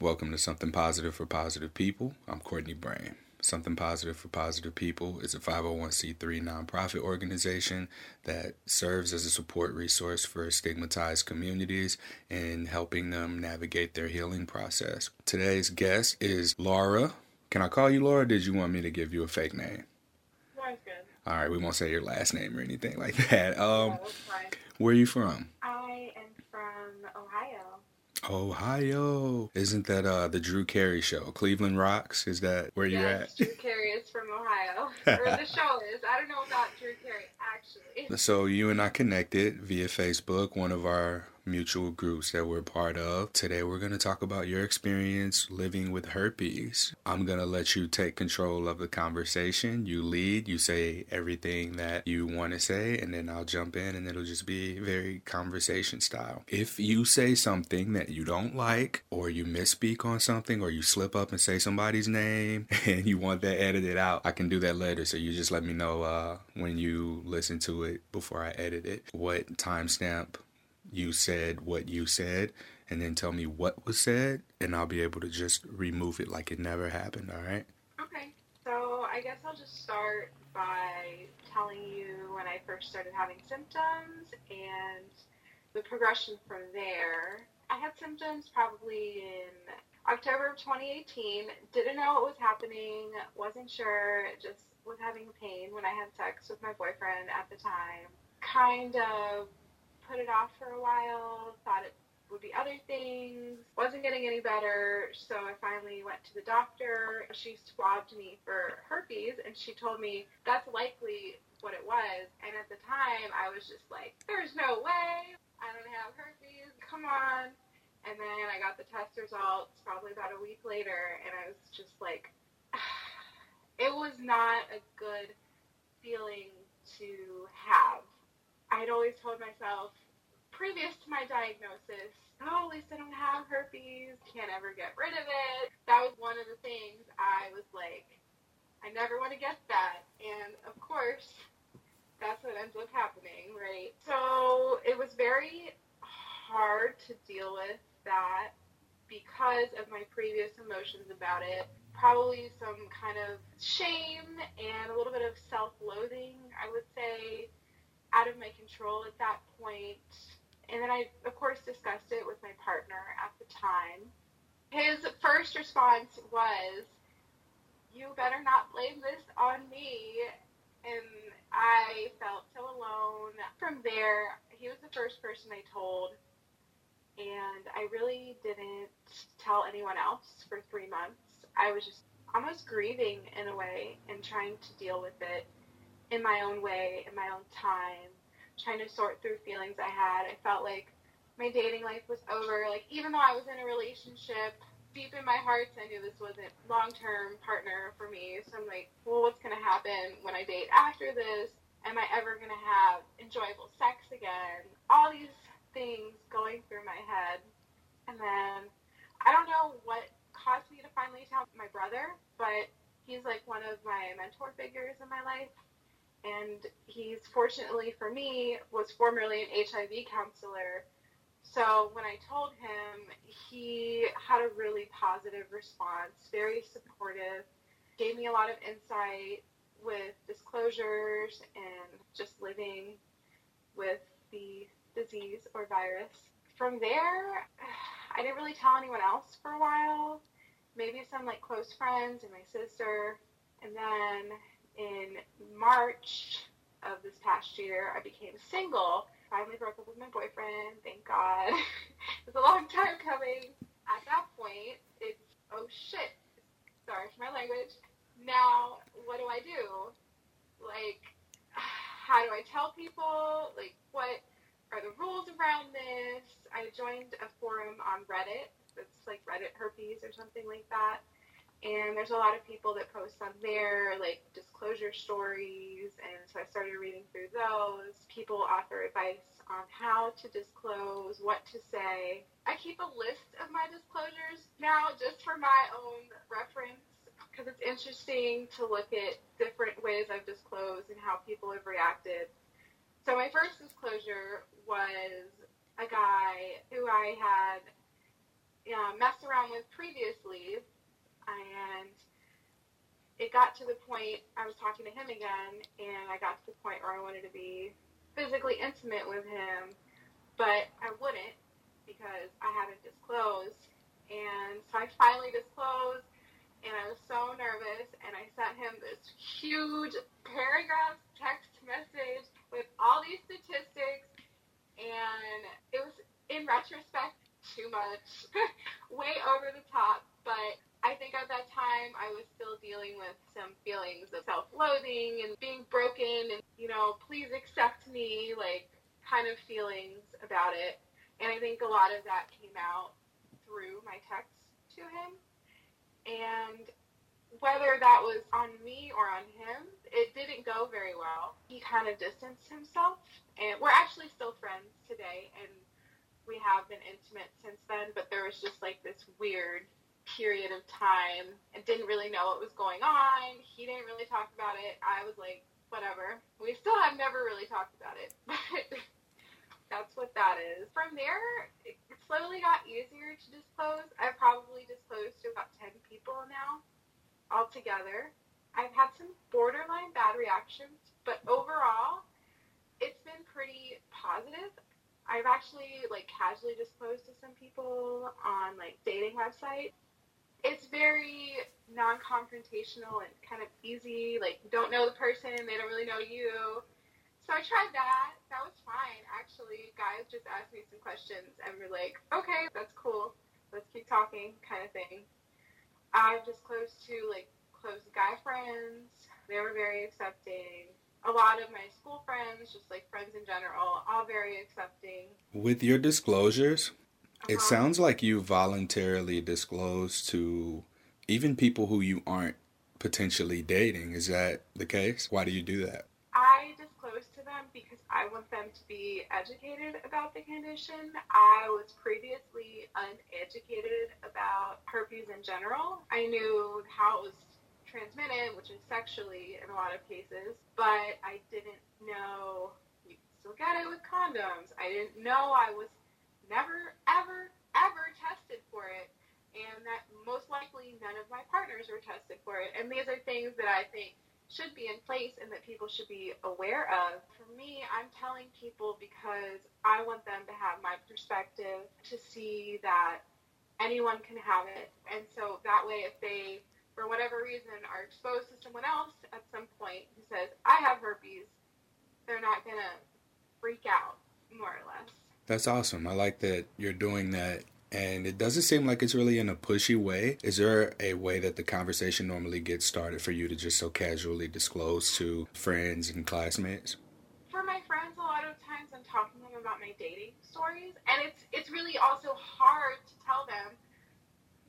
Welcome to Something Positive for Positive People. I'm Courtney Byrne. Something Positive for Positive People is a 501c3 nonprofit organization that serves as a support resource for stigmatized communities in helping them navigate their healing process. Today's guest is Laura. Can I call you Laura? did you want me to give you a fake name? Good. All right, we won't say your last name or anything like that. Um, where are you from? I am from Ohio. Ohio. Isn't that uh the Drew Carey show? Cleveland Rocks? Is that where you're at? Drew Carey is from Ohio. or the show is. I don't know about Drew Carey, actually. So you and I connected via Facebook, one of our mutual groups that we're part of. Today we're going to talk about your experience living with herpes. I'm going to let you take control of the conversation. You lead, you say everything that you want to say, and then I'll jump in and it'll just be very conversation style. If you say something that you don't like, or you misspeak on something, or you slip up and say somebody's name and you want that edited out, I can do that later. So you just let me know uh, when you listen to it before I edit it, what timestamp you said what you said, and then tell me what was said, and I'll be able to just remove it like it never happened, all right? Okay. So I guess I'll just start by telling you when I first started having symptoms and the progression from there. I had symptoms probably in October of 2018. Didn't know what was happening, wasn't sure, just was having pain when I had sex with my boyfriend at the time. Kind of put it off for a while, thought it would be other things, wasn't getting any better, so I finally went to the doctor. She swabbed me for herpes and she told me that's likely what it was. And at the time, I was just like, there's no way. I don't have herpes. Come on. And then I got the test results probably about a week later, and I was just like, it was not a good feeling to have. I had always told myself, previous to my diagnosis, oh, at least I don't have herpes, can't ever get rid of it. That was one of the things I was like, I never want to get that. And of course, that's what ends up happening, right? So it was very hard to deal with that because of my previous emotions about it. Probably some kind of shame and a little bit of self loathing, I would say, out of my control at that point. And then I, of course, discussed it with my partner at the time. His first response was, You better not blame this on me. And I felt so alone. From there, he was the first person I told. And I really didn't tell anyone else for three months. I was just almost grieving in a way and trying to deal with it in my own way, in my own time, trying to sort through feelings I had. I felt like my dating life was over. Like, even though I was in a relationship, deep in my heart, I knew this wasn't long term partner for me. So I'm like, well, what's going to happen when I date after this? Am I ever going to have enjoyable sex again? All these things going through my head. And then I don't know what caused me to finally tell my brother, but he's like one of my mentor figures in my life. And he's fortunately for me was formerly an HIV counselor. So when I told him, he had a really positive response, very supportive, gave me a lot of insight with disclosures and just living with the disease or virus. From there, I didn't really tell anyone else for a while. Maybe some like close friends and my sister. And then in March of this past year, I became single. Finally broke up with my boyfriend, thank God. it was a long time coming. At that point, it's, oh shit, sorry for my language. Now, what do I do? Like, how do I tell people? Like, what are the rules around this? I joined a forum on Reddit. It's like Reddit herpes or something like that. And there's a lot of people that post on there, like disclosure stories. And so I started reading through those. People offer advice on how to disclose, what to say. I keep a list of my disclosures now just for my own reference because it's interesting to look at different ways I've disclosed and how people have reacted. So my first disclosure was a guy who I had uh, messed around with previously got to the point, I was talking to him again, and I got to the point where I wanted to be physically intimate with him, but I wouldn't because I hadn't disclosed. And so I finally disclosed, and I was so nervous, and I sent him this huge paragraph text message with all these statistics, and it was, in retrospect, too much, way over the top, but I think at that time I was still dealing with some feelings of self loathing and being broken and, you know, please accept me, like kind of feelings about it. And I think a lot of that came out through my text to him. And whether that was on me or on him, it didn't go very well. He kind of distanced himself. And we're actually still friends today. And we have been intimate since then. But there was just like this weird period of time and didn't really know what was going on. He didn't really talk about it. I was like, whatever. We still have never really talked about it, but that's what that is. From there, it slowly got easier to disclose. I've probably disclosed to about 10 people now altogether. I've had some borderline bad reactions, but overall, it's been pretty positive. I've actually like casually disclosed to some people on like dating websites it's very non-confrontational and kind of easy. Like don't know the person, they don't really know you. So I tried that. That was fine, actually. Guys just asked me some questions and were like, "Okay, that's cool. Let's keep talking," kind of thing. I've just close to like close guy friends. They were very accepting. A lot of my school friends, just like friends in general, all very accepting. With your disclosures, it uh-huh. sounds like you voluntarily disclose to even people who you aren't potentially dating. Is that the case? Why do you do that? I disclose to them because I want them to be educated about the condition. I was previously uneducated about herpes in general. I knew how it was transmitted, which is sexually in a lot of cases, but I didn't know you still get it with condoms. I didn't know I was never, ever, ever tested for it, and that most likely none of my partners were tested for it. And these are things that I think should be in place and that people should be aware of. For me, I'm telling people because I want them to have my perspective to see that anyone can have it. And so that way, if they, for whatever reason, are exposed to someone else at some point who says, I have herpes, they're not going to freak out, more or less. That's awesome. I like that you're doing that. And it doesn't seem like it's really in a pushy way. Is there a way that the conversation normally gets started for you to just so casually disclose to friends and classmates? For my friends, a lot of times I'm talking to them about my dating stories, and it's it's really also hard to tell them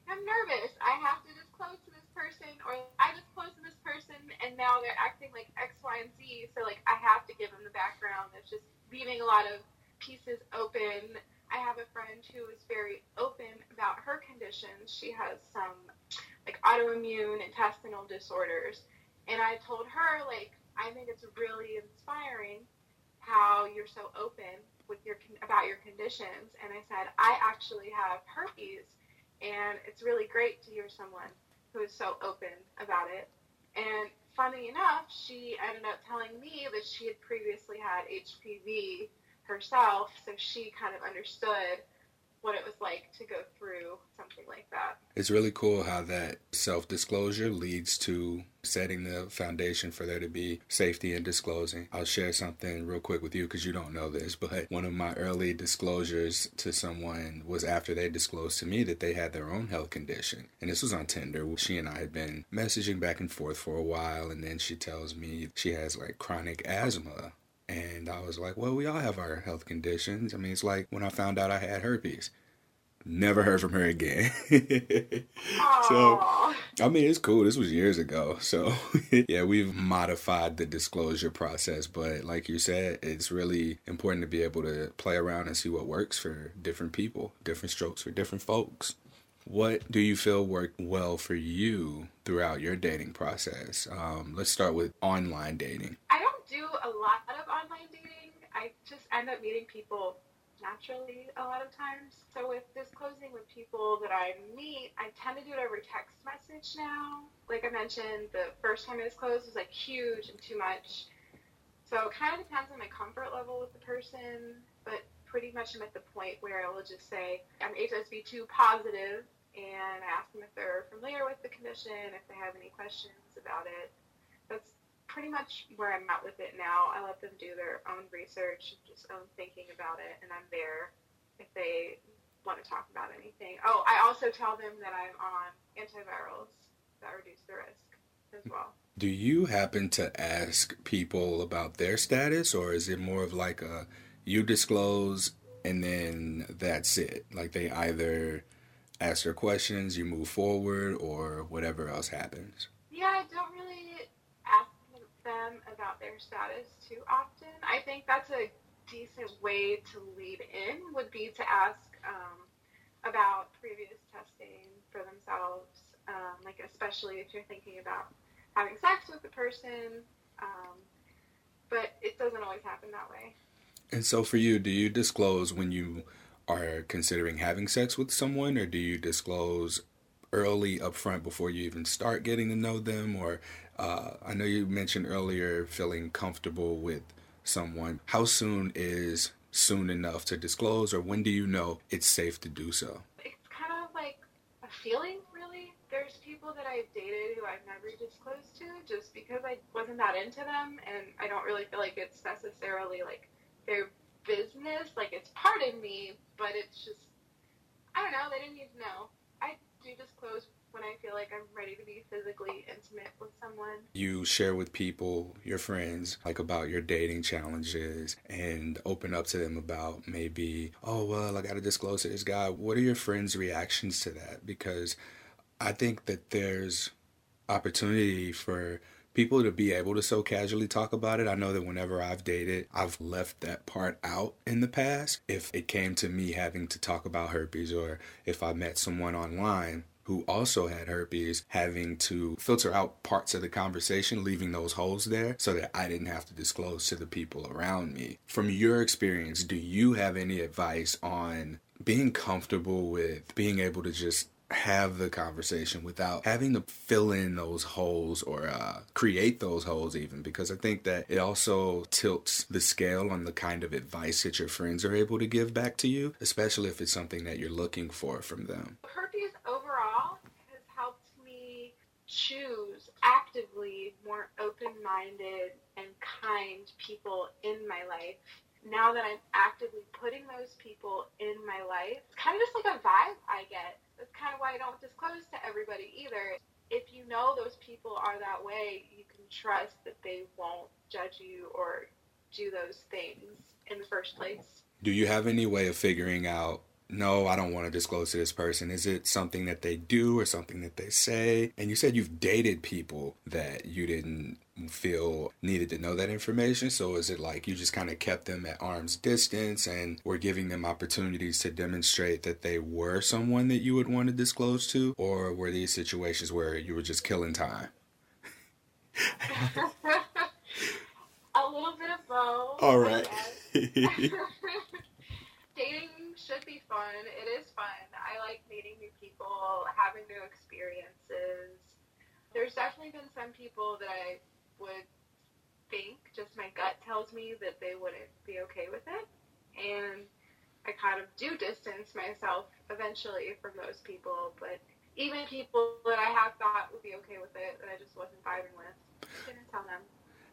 I'm nervous. I have to disclose to this person, or I disclose to this person, and now they're acting like X, Y, and Z. So like I have to give them the background. It's just leaving a lot of pieces open. I have a friend who is very open about her conditions. She has some like autoimmune intestinal disorders. And I told her, like, I think it's really inspiring how you're so open with your about your conditions. And I said, I actually have herpes, and it's really great to hear someone who is so open about it. And funny enough, she ended up telling me that she had previously had HPV herself, so she kind of understood what it was like to go through something like that. It's really cool how that self disclosure leads to setting the foundation for there to be safety in disclosing. I'll share something real quick with you because you don't know this, but one of my early disclosures to someone was after they disclosed to me that they had their own health condition. And this was on Tinder. She and I had been messaging back and forth for a while, and then she tells me she has like chronic asthma and I was like, well, we all have our health conditions. I mean, it's like when I found out I had herpes. Never heard from her again. so, I mean, it's cool. This was years ago. So, yeah, we've modified the disclosure process. But, like you said, it's really important to be able to play around and see what works for different people, different strokes for different folks. What do you feel worked well for you throughout your dating process? Um, let's start with online dating. I do a lot of online dating. I just end up meeting people naturally a lot of times. So with disclosing with people that I meet, I tend to do it over text message now. Like I mentioned, the first time I disclosed was like huge and too much. So it kind of depends on my comfort level with the person, but pretty much I'm at the point where I will just say I'm HSV2 positive and I ask them if they're familiar with the condition, if they have any questions about it. Pretty much where I'm at with it now. I let them do their own research, just own thinking about it, and I'm there if they want to talk about anything. Oh, I also tell them that I'm on antivirals that reduce the risk as well. Do you happen to ask people about their status, or is it more of like a you disclose and then that's it? Like they either ask their questions, you move forward, or whatever else happens? Yeah, I don't really them about their status too often. I think that's a decent way to lead in would be to ask um, about previous testing for themselves, um, like especially if you're thinking about having sex with the person. Um, but it doesn't always happen that way. And so, for you, do you disclose when you are considering having sex with someone, or do you disclose early up front before you even start getting to know them? Or uh, I know you mentioned earlier feeling comfortable with someone. How soon is soon enough to disclose, or when do you know it's safe to do so? It's kind of like a feeling, really. There's people that I've dated who I've never disclosed to just because I wasn't that into them, and I don't really feel like it's necessarily like their business. Like it's part of me, but it's just I don't know. They didn't need to know. I do disclose when I feel like I'm ready to be physically intimate with someone. You share with people, your friends, like about your dating challenges and open up to them about maybe, oh, well, I got to disclose to this guy. What are your friends' reactions to that? Because I think that there's opportunity for people to be able to so casually talk about it. I know that whenever I've dated, I've left that part out in the past. If it came to me having to talk about herpes or if I met someone online who also had herpes, having to filter out parts of the conversation, leaving those holes there so that I didn't have to disclose to the people around me. From your experience, do you have any advice on being comfortable with being able to just have the conversation without having to fill in those holes or uh, create those holes even because i think that it also tilts the scale on the kind of advice that your friends are able to give back to you especially if it's something that you're looking for from them overall has helped me choose actively more open-minded and kind people in my life now that i'm actively putting those people in my life it's kind of just like a vibe i get that's kind of why I don't disclose to everybody either. If you know those people are that way, you can trust that they won't judge you or do those things in the first place. Do you have any way of figuring out no, I don't want to disclose to this person? Is it something that they do or something that they say? And you said you've dated people that you didn't feel needed to know that information. So is it like you just kind of kept them at arm's distance and were giving them opportunities to demonstrate that they were someone that you would want to disclose to? Or were these situations where you were just killing time? A little bit of both. All right. Dating should be fun. It is fun. I like meeting new people, having new experiences. There's definitely been some people that I would think, just my gut tells me that they wouldn't be okay with it. And I kind of do distance myself eventually from those people, but even people that I have thought would be okay with it that I just wasn't vibing with, I didn't tell them.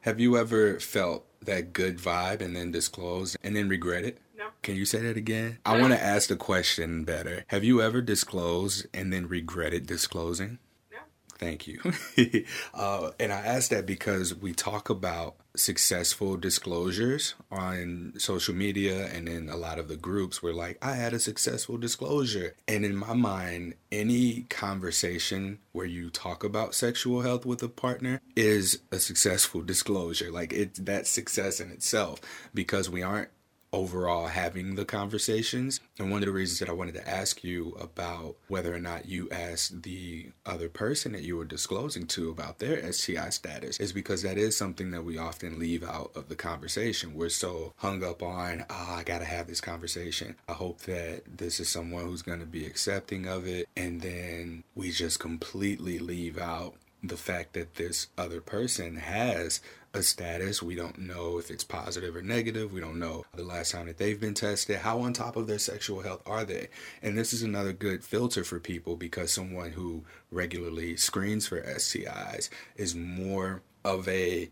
Have you ever felt that good vibe and then disclosed and then regret it? Can you say that again? I want to ask the question better. Have you ever disclosed and then regretted disclosing? No. Thank you. uh, and I ask that because we talk about successful disclosures on social media and in a lot of the groups. We're like, I had a successful disclosure. And in my mind, any conversation where you talk about sexual health with a partner is a successful disclosure. Like, it's that success in itself because we aren't overall having the conversations. And one of the reasons that I wanted to ask you about whether or not you asked the other person that you were disclosing to about their STI status is because that is something that we often leave out of the conversation. We're so hung up on, oh, I got to have this conversation. I hope that this is someone who's to be accepting of it. And then we just completely leave out the fact that this other person has a status. We don't know if it's positive or negative. We don't know the last time that they've been tested. How on top of their sexual health are they? And this is another good filter for people because someone who regularly screens for STIs is more of a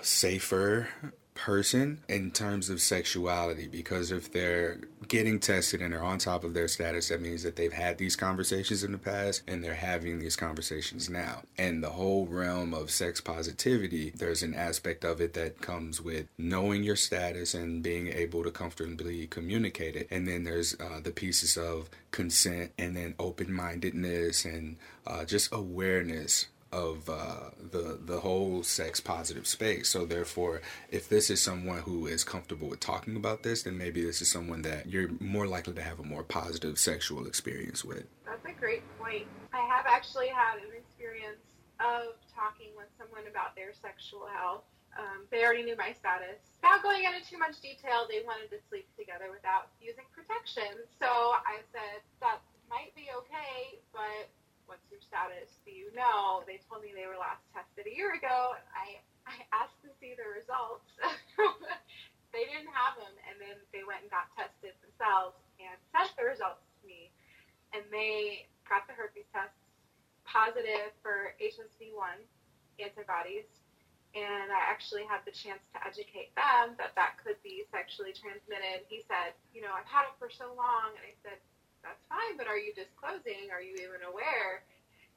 safer person in terms of sexuality because if they're getting tested and they're on top of their status that means that they've had these conversations in the past and they're having these conversations now. And the whole realm of sex positivity there's an aspect of it that comes with knowing your status and being able to comfortably communicate it. And then there's uh, the pieces of consent and then open-mindedness and uh, just awareness of uh, the the whole sex positive space. So therefore, if this is someone who is comfortable with talking about this, then maybe this is someone that you're more likely to have a more positive sexual experience with. That's a great point. I have actually had an experience of talking with someone about their sexual health. Um, they already knew my status. Without going into too much detail, they wanted to sleep together without using protection. So I said that might be okay, but what's your status? Do you know? They told me they were last tested a year ago. I, I asked to see the results. they didn't have them, and then they went and got tested themselves and sent the results to me. And they got the herpes tests positive for HSV1 antibodies. And I actually had the chance to educate them that that could be sexually transmitted. He said, You know, I've had it for so long. And I said, that's fine, but are you disclosing? Are you even aware?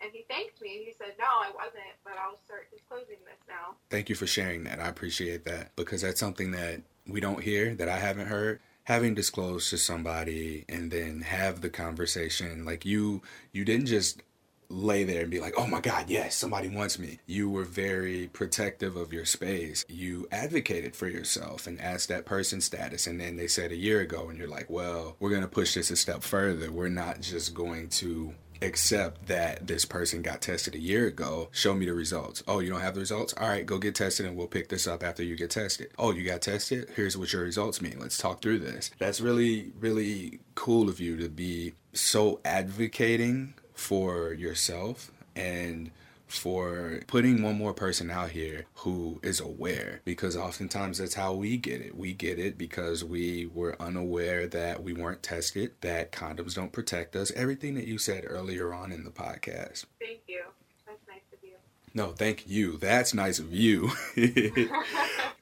And he thanked me. He said, No, I wasn't, but I'll start disclosing this now. Thank you for sharing that. I appreciate that because that's something that we don't hear, that I haven't heard. Having disclosed to somebody and then have the conversation, like you, you didn't just lay there and be like, oh my God, yes, somebody wants me. You were very protective of your space. You advocated for yourself and asked that person's status. And then they said a year ago, and you're like, well, we're going to push this a step further. We're not just going to accept that this person got tested a year ago. Show me the results. Oh, you don't have the results? All right, go get tested and we'll pick this up after you get tested. Oh, you got tested? Here's what your results mean. Let's talk through this. That's really, really cool of you to be so advocating for yourself and for putting one more person out here who is aware because oftentimes that's how we get it. We get it because we were unaware that we weren't tested, that condoms don't protect us. Everything that you said earlier on in the podcast. Thank you. That's nice of you. No, thank you. That's nice of you.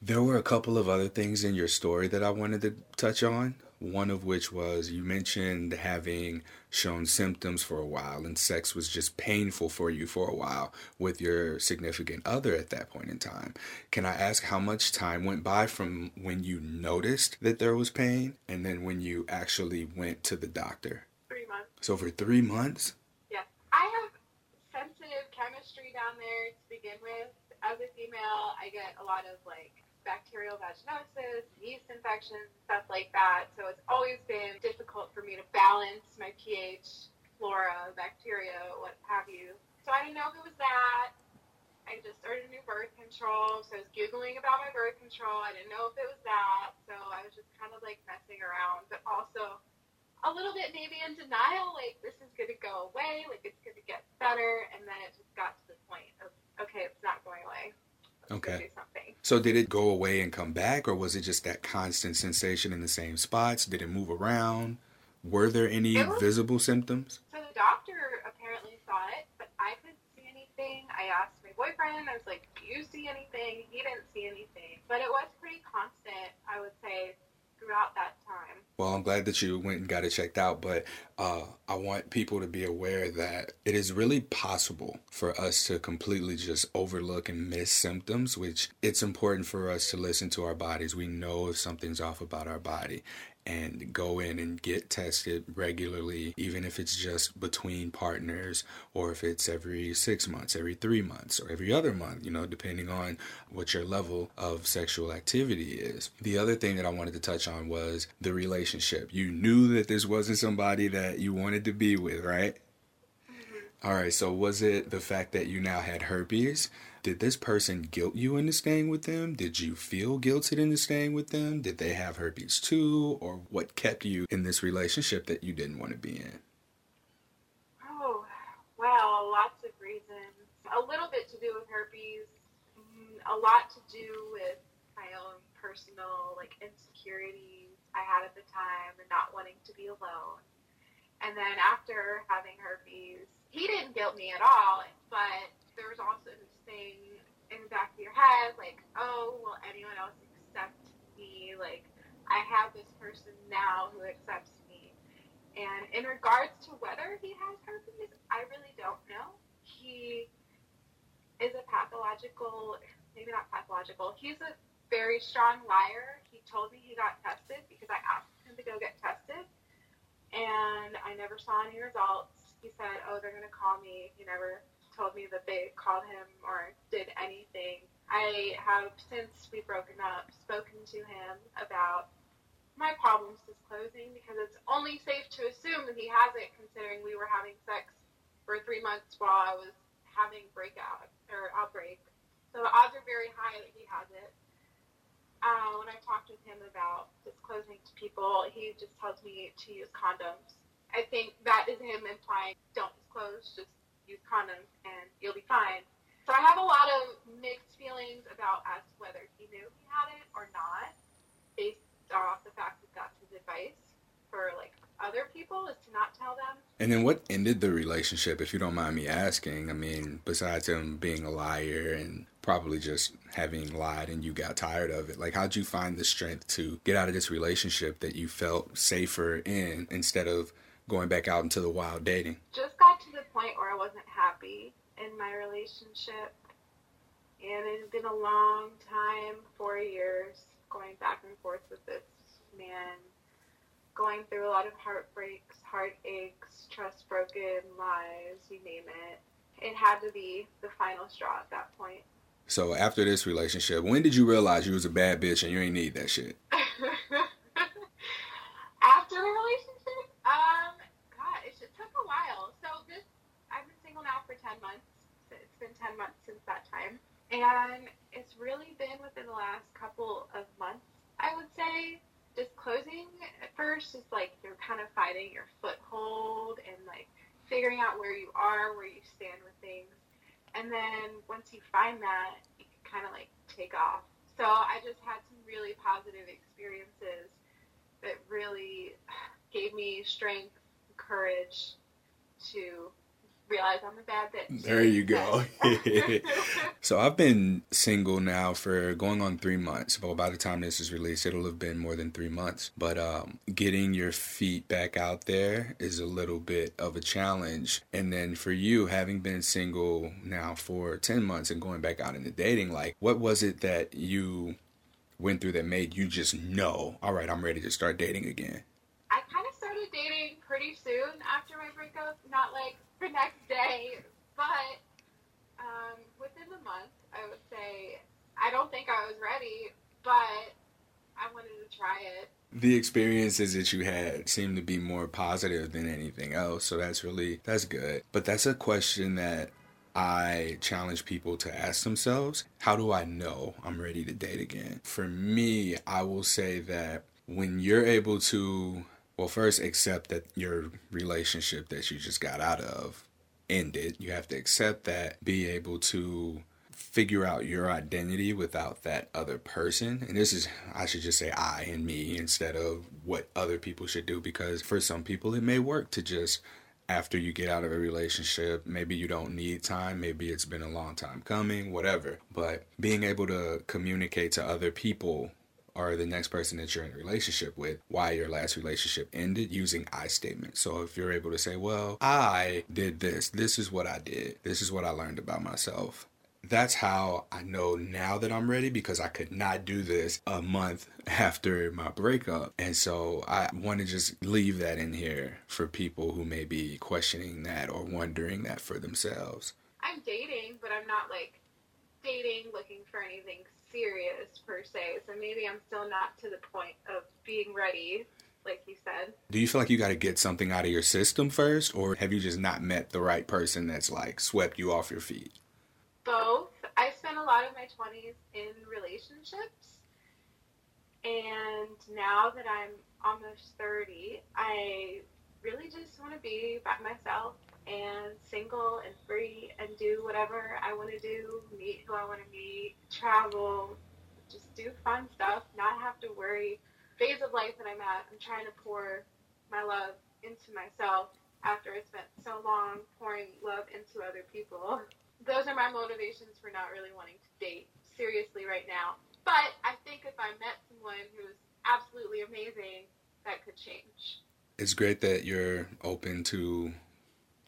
there were a couple of other things in your story that I wanted to touch on. One of which was you mentioned having shown symptoms for a while and sex was just painful for you for a while with your significant other at that point in time. Can I ask how much time went by from when you noticed that there was pain and then when you actually went to the doctor? Three months. So for three months? Yeah. I have sensitive chemistry down there to begin with. As a female, I get a lot of like bacterial vaginosis, yeast infections, stuff like that. So it's always been difficult for me to balance my pH, flora, bacteria, what have you. So I didn't know it was that. I just started a new birth control, so I was Googling about my birth control. I didn't know if it was that. So I was just kind of like messing around, but also a little bit maybe in denial, like this is going to go away, like it's going to get better. And then it just got to the point of, okay, it's not going away. Okay. So did it go away and come back, or was it just that constant sensation in the same spots? Did it move around? Were there any was, visible symptoms? So the doctor apparently saw it, but I couldn't see anything. I asked my boyfriend. I was like, "Do you see anything?" He didn't see anything, but it was pretty constant. I would say throughout that time. Well, I'm glad that you went and got it checked out, but uh, I want people to be aware that it is really possible for us to completely just overlook and miss symptoms, which it's important for us to listen to our bodies. We know if something's off about our body. And go in and get tested regularly, even if it's just between partners or if it's every six months, every three months, or every other month, you know, depending on what your level of sexual activity is. The other thing that I wanted to touch on was the relationship. You knew that this wasn't somebody that you wanted to be with, right? Mm-hmm. All right, so was it the fact that you now had herpes? Did this person guilt you into staying with them? Did you feel guilted into staying with them? Did they have herpes too? Or what kept you in this relationship that you didn't want to be in? Oh, well, lots of reasons. A little bit to do with herpes, mm, a lot to do with my own personal like insecurities I had at the time and not wanting to be alone. And then after having herpes, he didn't guilt me at all, but there was also this thing in the back of your head, like, oh, will anyone else accept me? Like, I have this person now who accepts me. And in regards to whether he has herpes, I really don't know. He is a pathological, maybe not pathological, he's a very strong liar. He told me he got tested because I asked him to go get tested. And I never saw any results he said, "Oh, they're gonna call me." He never told me that they called him or did anything. I have since we've broken up spoken to him about my problems disclosing because it's only safe to assume that he has it considering we were having sex for three months while I was having breakout or outbreak. So the odds are very high that he has it. Uh, when I talked with him about disclosing to people, he just tells me to use condoms I think that is him implying don't disclose, just use condoms and you'll be fine. So I have a lot of mixed feelings about as whether he knew he had it or not, based off the fact that that's his advice for like other people is to not tell them. And then what ended the relationship, if you don't mind me asking? I mean, besides him being a liar and probably just having lied and you got tired of it, like how'd you find the strength to get out of this relationship that you felt safer in instead of going back out into the wild dating? Just got to the point where I wasn't happy in my relationship. And it had been a long time, four years, going back and forth with this man, going through a lot of heartbreaks, heartaches, trust broken, lies, you name it. It had to be the final straw at that point. So after this relationship, when did you realize you was a bad bitch and you ain't need that shit? after the relationship, um, for 10 months. It's been 10 months since that time. And it's really been within the last couple of months, I would say. Disclosing at first is like you're kind of finding your foothold and like figuring out where you are, where you stand with things. And then once you find that, you can kind of like take off. So I just had some really positive experiences that really gave me strength, courage to realize I'm a bad bitch. There you go. so I've been single now for going on three months. But by the time this is released, it'll have been more than three months. But um, getting your feet back out there is a little bit of a challenge. And then for you, having been single now for 10 months and going back out into dating, like what was it that you went through that made you just know, all right, I'm ready to start dating again? I kind of started dating pretty soon after my breakup. Not like the next day. But um, within the month, I would say I don't think I was ready, but I wanted to try it. The experiences that you had seem to be more positive than anything else, so that's really that's good. But that's a question that I challenge people to ask themselves, how do I know I'm ready to date again? For me, I will say that when you're able to well, first accept that your relationship that you just got out of ended. You have to accept that, be able to figure out your identity without that other person. And this is, I should just say I and me instead of what other people should do because for some people it may work to just after you get out of a relationship, maybe you don't need time, maybe it's been a long time coming, whatever. But being able to communicate to other people or the next person that you're in a relationship with why your last relationship ended using I statements. So if you're able to say, well, I did this, this is what I did, this is what I learned about myself. that's how I know now that I'm ready because I could not do this a month after my breakup. And so I want to just leave that in here for people who may be questioning that or wondering that for themselves. I'm dating, but I'm not like dating looking for anything serious per se. So maybe I'm still not to the point of being ready like you said. Do you feel like you got to get something out of your system first, or have you just not met the right person that's like swept you off your feet? both. I spent a lot of my 20s in relationships. And now that I'm almost 30, I really just want to be by myself and single and free and do whatever I want to do, meet who I want to meet, travel, just do fun stuff, not have to worry. Phase of life that I'm at, I'm trying to pour my love into myself after I spent so long pouring love into other people those are my motivations for not really wanting to date seriously right now. But I think if I met someone who's absolutely amazing, that could change. It's great that you're open to,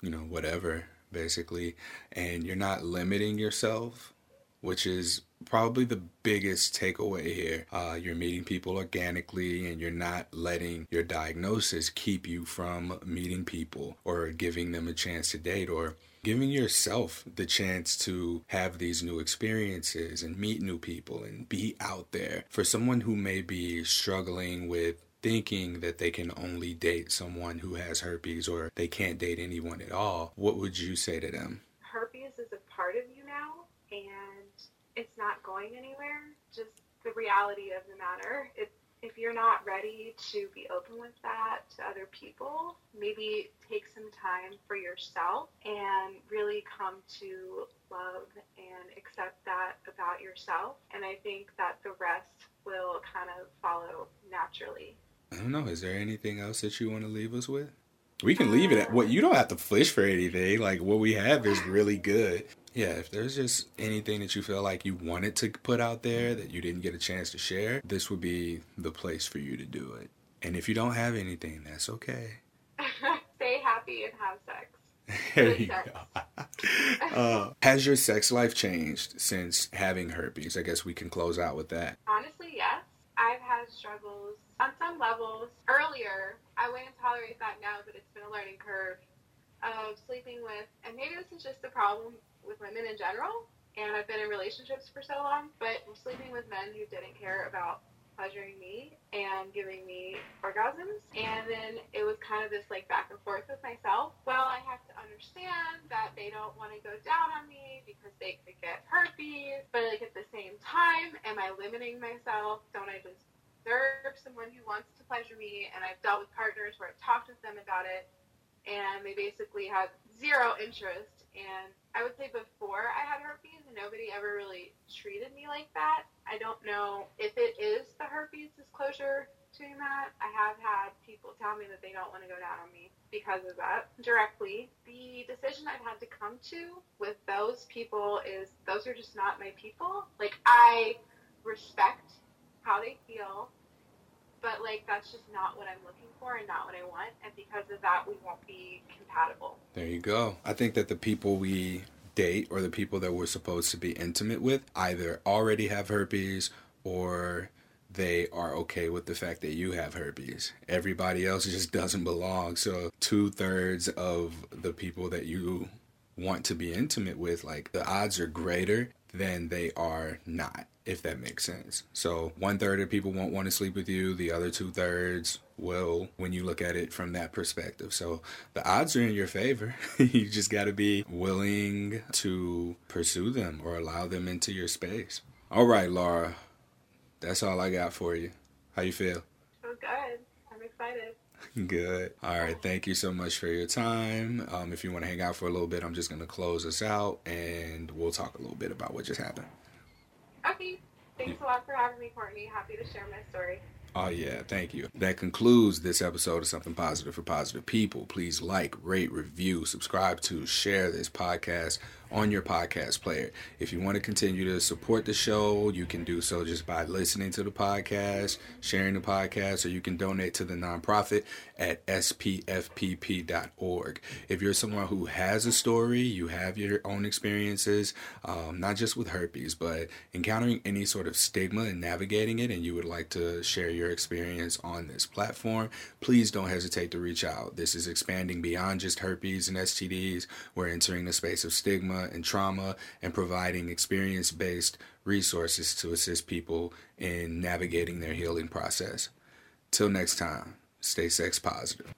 you know, whatever, basically, and you're not limiting yourself, which is probably the biggest takeaway here. Uh, you're meeting people organically and you're not letting your diagnosis keep you from meeting people or giving them a chance to date or giving yourself the chance to have these new experiences and meet new people and be out there. For someone who may be struggling with thinking that they can only date someone who has herpes or they can't date anyone at all, what would you say to them? Herpes is a part of you now and it's not going anywhere. Just the reality of the matter. It's if you're not ready to be open with that to other people, maybe take some time for yourself and really come to love and accept that about yourself. And I think that the rest will kind of follow naturally. I don't know. Is there anything else that you want to leave us with? We can leave it at what you don't have to fish for anything. Like what we have is really good. Yeah, if there's just anything that you feel like you wanted to put out there that you didn't get a chance to share, this would be the place for you to do it. And if you don't have anything, that's okay. Stay happy and have sex. there you go. uh, has your sex life changed since having herpes? I guess we can close out with that. Honestly, yes. I've had struggles on some levels. Earlier, I wouldn't tolerate that now, but it's been a learning curve of sleeping with, and maybe this is just a problem with women in general, and I've been in relationships for so long, but sleeping with men who didn't care about pleasuring me and giving me orgasms. And then it was kind of this like back and forth with myself. Well, I have to understand that they don't want to go down on me because they could get herpes. But like at the same time, am I limiting myself? Don't I just deserve someone who wants to pleasure me? And I've dealt with partners where I've talked with them about it and they basically have zero interest and I would say before I had herpes, nobody ever really treated me like that. I don't know if it is the herpes disclosure doing that. I have had people tell me that they don't want to go down on me because of that directly. The decision I've had to come to with those people is those are just not my people. Like, I respect how they feel but like that's just not what I'm looking for and not what I want. And because of that, we won't be compatible. There you go. I think that the people we date or the people that we're supposed to be intimate with either already have herpes or they are okay with the fact that you have herpes. Everybody else just doesn't belong. So, two thirds of the people that you want to be intimate with, like the odds are greater than they are not if that makes sense. So one third of people won't want to sleep with you, the other two thirds will when you look at it from that perspective. So the odds are in your favor. you just got to be willing to pursue them or allow them into your space. All right, Laura. That's all I got for you. How you feel? Feel good. I'm excited. Good. All right. Thank you so much for your time. Um, if you want to hang out for a little bit, I'm just going to close us out and we'll talk a little bit about what just happened. Okay. Thanks a lot for having me, Courtney. Happy to share my story. Oh, yeah, thank you. That concludes this episode of Something Positive for Positive People. Please like, rate, review, subscribe to, share this podcast on your podcast player. If you want to continue to support the show, you can do so just by listening to the podcast, sharing the podcast, or you can donate to the nonprofit at spfpp.org. If you're someone who has a story, you have your own experiences, um, not just with herpes, but encountering any sort of stigma and navigating it, and you would like to share your experience on this platform, please don't hesitate to reach out. This is expanding beyond just herpes and STDs. We're entering the space of stigma and trauma and providing experience based resources to assist people in navigating their healing process. Till next time, stay sex positive.